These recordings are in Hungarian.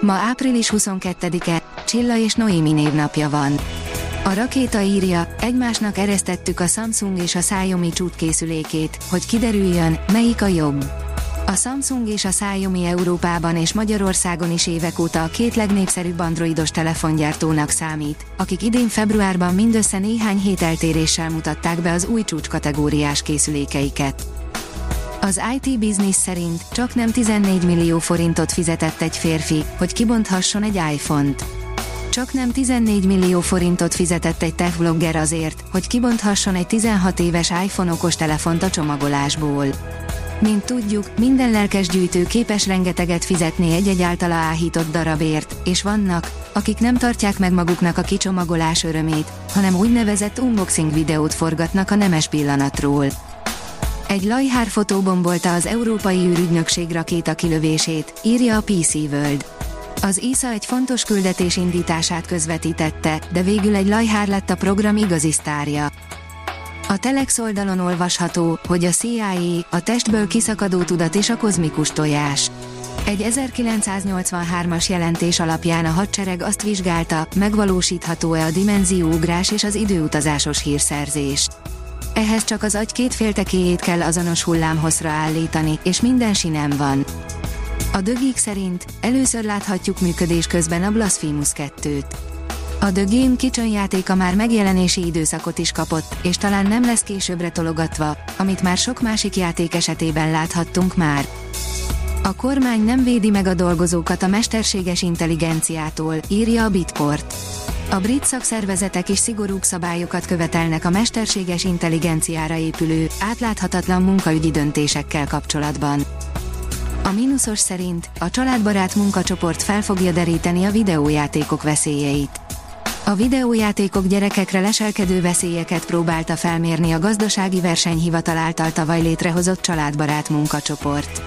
Ma április 22-e, Csilla és Noémi névnapja van. A rakéta írja, egymásnak eresztettük a Samsung és a Xiaomi csútkészülékét, hogy kiderüljön, melyik a jobb. A Samsung és a Xiaomi Európában és Magyarországon is évek óta a két legnépszerűbb androidos telefongyártónak számít, akik idén februárban mindössze néhány hét eltéréssel mutatták be az új csúcskategóriás készülékeiket. Az IT Business szerint csak nem 14 millió forintot fizetett egy férfi, hogy kibonthasson egy iPhone-t. Csak nem 14 millió forintot fizetett egy techblogger azért, hogy kibonthasson egy 16 éves iPhone okostelefont a csomagolásból. Mint tudjuk, minden lelkes gyűjtő képes rengeteget fizetni egy-egy általa áhított darabért, és vannak, akik nem tartják meg maguknak a kicsomagolás örömét, hanem úgynevezett unboxing videót forgatnak a nemes pillanatról. Egy Lajhár fotóbombolta az Európai űrügynökség rakéta kilövését, írja a PC World. Az ISA egy fontos küldetés indítását közvetítette, de végül egy Lajhár lett a program igazi sztárja. A Telex oldalon olvasható, hogy a CIA, a testből kiszakadó tudat és a kozmikus tojás. Egy 1983-as jelentés alapján a hadsereg azt vizsgálta, megvalósítható-e a dimenzióugrás és az időutazásos hírszerzés. Ehhez csak az agy két féltekéjét kell azonos hullámhosszra állítani, és minden sinem van. A dögik szerint először láthatjuk működés közben a Blasphemous 2-t. A The Game Kitchen játéka már megjelenési időszakot is kapott, és talán nem lesz későbbre tologatva, amit már sok másik játék esetében láthattunk már. A kormány nem védi meg a dolgozókat a mesterséges intelligenciától, írja a Bitport. A brit szakszervezetek is szigorúbb szabályokat követelnek a mesterséges intelligenciára épülő, átláthatatlan munkaügyi döntésekkel kapcsolatban. A mínuszos szerint a családbarát munkacsoport fel fogja deríteni a videójátékok veszélyeit. A videójátékok gyerekekre leselkedő veszélyeket próbálta felmérni a gazdasági versenyhivatal által tavaly létrehozott családbarát munkacsoport.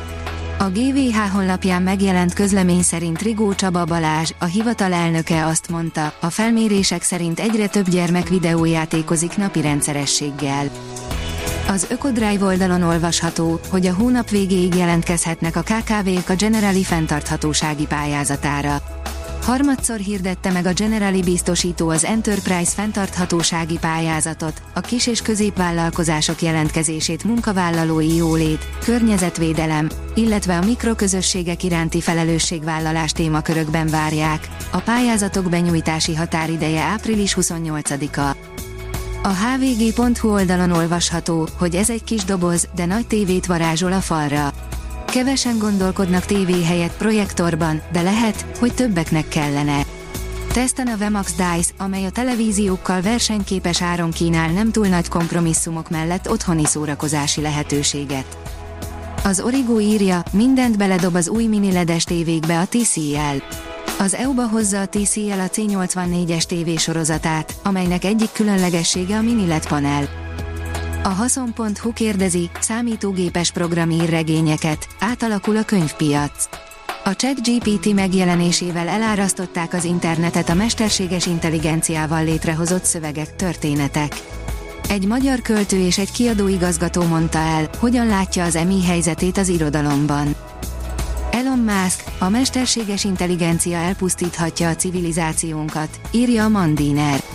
A GVH honlapján megjelent közlemény szerint Rigó Csaba Balázs, a hivatal elnöke azt mondta, a felmérések szerint egyre több gyermek videójátékozik napi rendszerességgel. Az Ökodrive oldalon olvasható, hogy a hónap végéig jelentkezhetnek a KKV-k a Generali fenntarthatósági pályázatára. Harmadszor hirdette meg a Generali biztosító az Enterprise fenntarthatósági pályázatot, a kis- és középvállalkozások jelentkezését munkavállalói jólét, környezetvédelem, illetve a mikroközösségek iránti felelősségvállalás témakörökben várják. A pályázatok benyújtási határideje április 28-a. A hvg.hu oldalon olvasható, hogy ez egy kis doboz, de nagy tévét varázsol a falra. Kevesen gondolkodnak tévé helyett projektorban, de lehet, hogy többeknek kellene. Teszten a Vemax Dice, amely a televíziókkal versenyképes áron kínál nem túl nagy kompromisszumok mellett otthoni szórakozási lehetőséget. Az Origo írja, mindent beledob az új mini ledes tévékbe a TCL. Az EU-ba hozza a TCL a C84-es TV sorozatát, amelynek egyik különlegessége a mini LED panel. A haszon.hu kérdezi, számítógépes program ír regényeket, átalakul a könyvpiac. A ChatGPT megjelenésével elárasztották az internetet a mesterséges intelligenciával létrehozott szövegek, történetek. Egy magyar költő és egy kiadóigazgató mondta el, hogyan látja az emi helyzetét az irodalomban. Elon Musk, a mesterséges intelligencia elpusztíthatja a civilizációnkat, írja a Mandiner.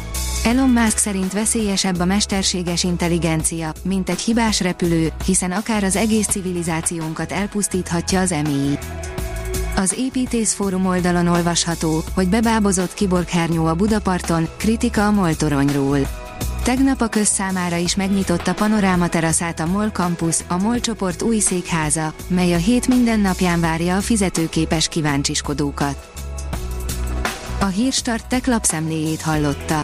Elon Musk szerint veszélyesebb a mesterséges intelligencia, mint egy hibás repülő, hiszen akár az egész civilizációnkat elpusztíthatja az EMI. Az Építész Fórum oldalon olvasható, hogy bebábozott kiborghernyó a Budaparton, kritika a Moltoronyról. Tegnap a közszámára is megnyitott a panoráma teraszát a MOL Campus, a MOL csoport új székháza, mely a hét minden napján várja a fizetőképes kíváncsiskodókat. A hírstart tech lapszemléjét hallotta.